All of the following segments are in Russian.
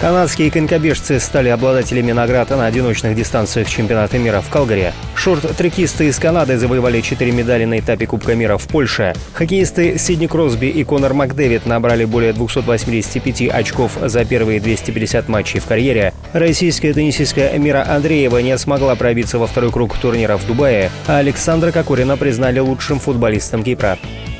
Канадские конькобежцы стали обладателями наград на одиночных дистанциях чемпионата мира в Калгари. Шорт-трекисты из Канады завоевали 4 медали на этапе Кубка мира в Польше. Хоккеисты Сидни Кросби и Конор Макдэвид набрали более 285 очков за первые 250 матчей в карьере. Российская теннисистка Мира Андреева не смогла пробиться во второй круг турнира в Дубае, а Александра Кокорина признали лучшим футболистом Кипра.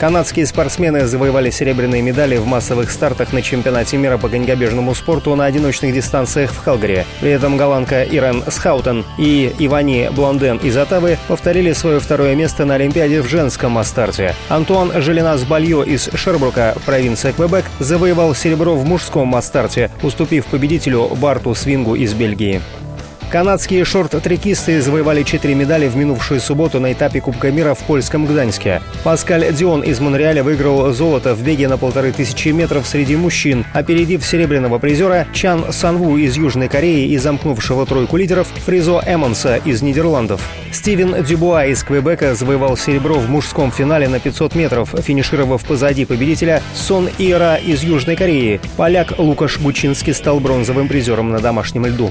Канадские спортсмены завоевали серебряные медали в массовых стартах на чемпионате мира по конькобежному спорту на одиночных дистанциях в Калгари. При этом голландка Ирен Схаутен и Ивани Блонден из Оттавы повторили свое второе место на Олимпиаде в женском масс-старте. Антуан Желина-Больё из Шербрука, провинция Квебек, завоевал серебро в мужском масс-старте, уступив победителю Барту Свингсу из Бельгии. Канадские шорт-трекисты завоевали четыре медали в минувшую субботу на этапе Кубка мира в польском Гданьске. Паскаль Дион из Монреаля выиграл золото в беге на полторы тысячи метров среди мужчин, опередив серебряного призера Чан Санву из Южной Кореи и замкнувшего тройку лидеров Фризо Эмонса из Нидерландов. Стивен Дюбуа из Квебека завоевал серебро в мужском финале на 500 метров, финишировав позади победителя Сон Ира из Южной Кореи. Поляк Лукаш Бучинский стал бронзовым призером на домашнем льду.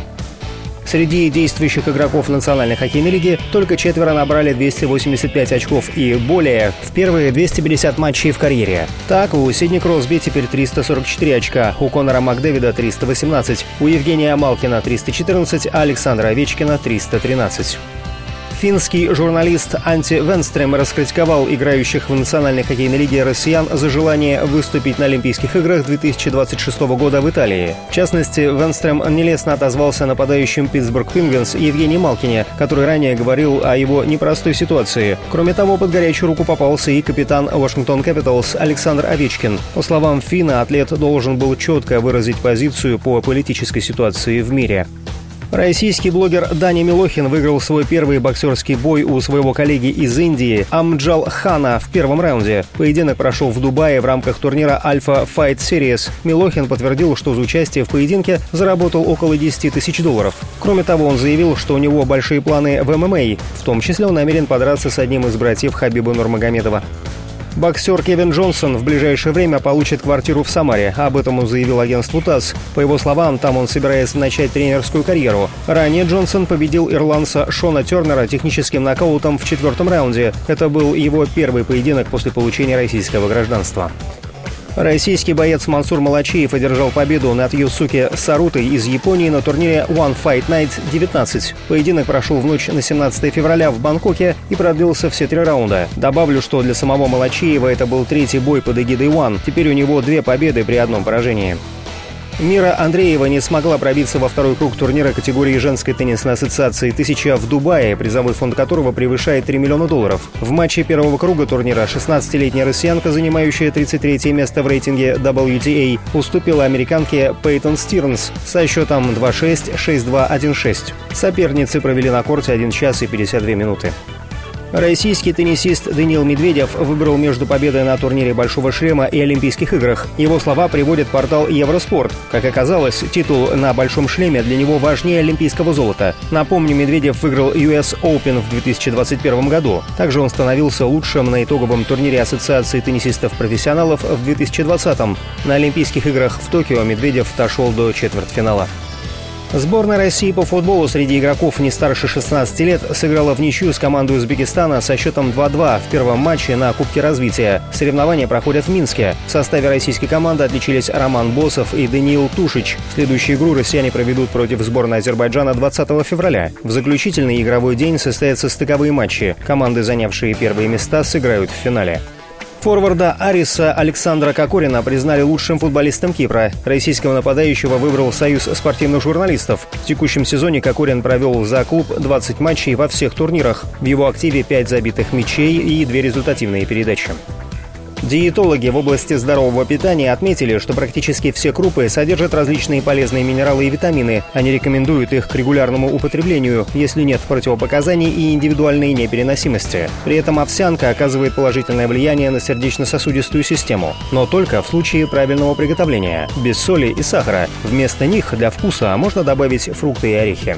Среди действующих игроков Национальной хоккейной лиги только четверо набрали 285 очков и более в первые 250 матчей в карьере. Так, у Сидни Кросби теперь 344 очка, у Конора Макдэвида 318, у Евгения Малкина 314, а Александра Овечкина 313. Финский журналист Анти Венстрем раскритиковал играющих в Национальной хоккейной лиге россиян за желание выступить на Олимпийских играх 2026 года в Италии. В частности, Венстрем нелестно отозвался нападающим Питтсбург Пингвинс Евгений Малкине, который ранее говорил о его непростой ситуации. Кроме того, под горячую руку попался и капитан Вашингтон Капиталс Александр Овечкин. По словам Фина, атлет должен был четко выразить позицию по политической ситуации в мире. Российский блогер Даня Милохин выиграл свой первый боксерский бой у своего коллеги из Индии Амджал Хана в первом раунде. Поединок прошел в Дубае в рамках турнира Alpha Fight Series. Милохин подтвердил, что за участие в поединке заработал около 10 тысяч долларов. Кроме того, он заявил, что у него большие планы в ММА. В том числе он намерен подраться с одним из братьев Хабиба Нурмагомедова. Боксер Кевин Джонсон в ближайшее время получит квартиру в Самаре. Об этом он заявил агентству ТАСС. По его словам, там он собирается начать тренерскую карьеру. Ранее Джонсон победил ирландца Шона Тернера техническим нокаутом в четвертом раунде. Это был его первый поединок после получения российского гражданства. Российский боец Мансур Малачиев одержал победу над Юсуки Сарутой из Японии на турнире One Fight Night 19. Поединок прошел в ночь на 17 февраля в Бангкоке и продлился все три раунда. Добавлю, что для самого Малачиева это был третий бой под эгидой One. Теперь у него две победы при одном поражении. Мира Андреева не смогла пробиться во второй круг турнира категории женской теннисной ассоциации «Тысяча» в Дубае, призовой фонд которого превышает 3 миллиона долларов. В матче первого круга турнира 16-летняя россиянка, занимающая 33 место в рейтинге WTA, уступила американке Пейтон Стирнс со счетом 2-6, 6-2, 1-6. Соперницы провели на корте 1 час и 52 минуты. Российский теннисист Даниил Медведев выбрал между победой на турнире «Большого шлема» и Олимпийских играх. Его слова приводит портал «Евроспорт». Как оказалось, титул на «Большом шлеме» для него важнее олимпийского золота. Напомню, Медведев выиграл US Open в 2021 году. Также он становился лучшим на итоговом турнире Ассоциации теннисистов-профессионалов в 2020 -м. На Олимпийских играх в Токио Медведев дошел до четвертьфинала. Сборная России по футболу среди игроков не старше 16 лет сыграла в ничью с командой Узбекистана со счетом 2-2 в первом матче на Кубке развития. Соревнования проходят в Минске. В составе российской команды отличились Роман Босов и Даниил Тушич. Следующую игру россияне проведут против сборной Азербайджана 20 февраля. В заключительный игровой день состоятся стыковые матчи. Команды, занявшие первые места, сыграют в финале. Форварда Ариса Александра Кокорина признали лучшим футболистом Кипра. Российского нападающего выбрал Союз спортивных журналистов. В текущем сезоне Кокорин провел за клуб 20 матчей во всех турнирах. В его активе 5 забитых мячей и 2 результативные передачи. Диетологи в области здорового питания отметили, что практически все крупы содержат различные полезные минералы и витамины. Они рекомендуют их к регулярному употреблению, если нет противопоказаний и индивидуальной непереносимости. При этом овсянка оказывает положительное влияние на сердечно-сосудистую систему, но только в случае правильного приготовления, без соли и сахара. Вместо них для вкуса можно добавить фрукты и орехи.